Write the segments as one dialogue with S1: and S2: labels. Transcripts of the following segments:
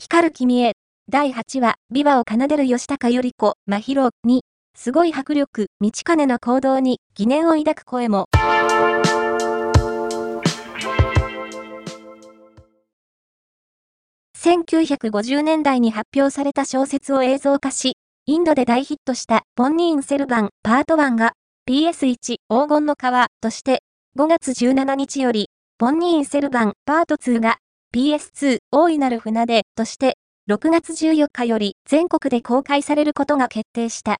S1: 光る君へ、第8話、ビバを奏でる吉高由里子、真宙に、すごい迫力、道金の行動に疑念を抱く声も。1950年代に発表された小説を映像化し、インドで大ヒットしたポンニーンセルバンパート1が PS1 黄金の川として5月17日よりポンニーンセルバンパート2が PS2 大いなる船出として6月14日より全国で公開されることが決定した。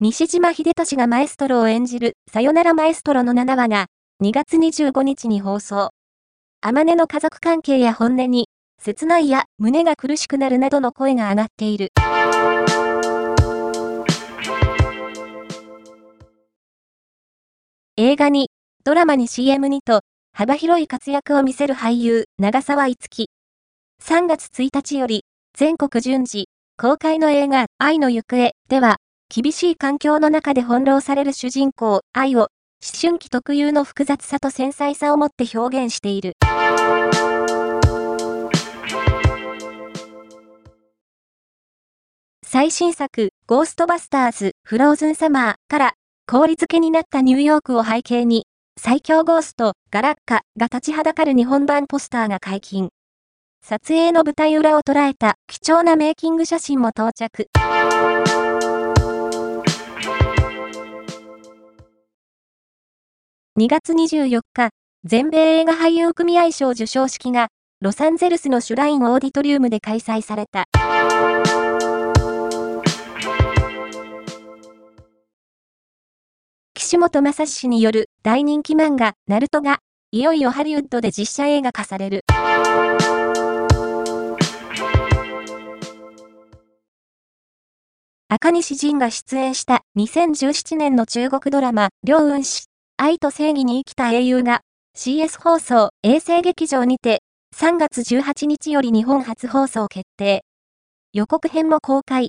S1: 西島秀俊がマエストロを演じるさよならマエストロの7話が2月25日に放送。あまねの家族関係や本音に切ないや胸が苦しくなるなどの声が上がっている。映画に、ドラマに CM にと、幅広い活躍を見せる俳優、長澤いつき。3月1日より、全国順次、公開の映画、愛の行方では、厳しい環境の中で翻弄される主人公、愛を、思春期特有の複雑さと繊細さをもって表現している。最新作、ゴーストバスターズ、フローズンサマーから、氷漬けになったニューヨークを背景に、最強ゴースト、ガラッカが立ちはだかる日本版ポスターが解禁。撮影の舞台裏を捉えた貴重なメイキング写真も到着。2月24日、全米映画俳優組合賞授賞式が、ロサンゼルスのシュラインオーディトリウムで開催された。岸本正史による大人気漫画、ナルトが、いよいよハリウッドで実写映画化される。赤西仁が出演した2017年の中国ドラマ、両雲氏、愛と正義に生きた英雄が CS 放送衛星劇場にて3月18日より日本初放送決定。予告編も公開。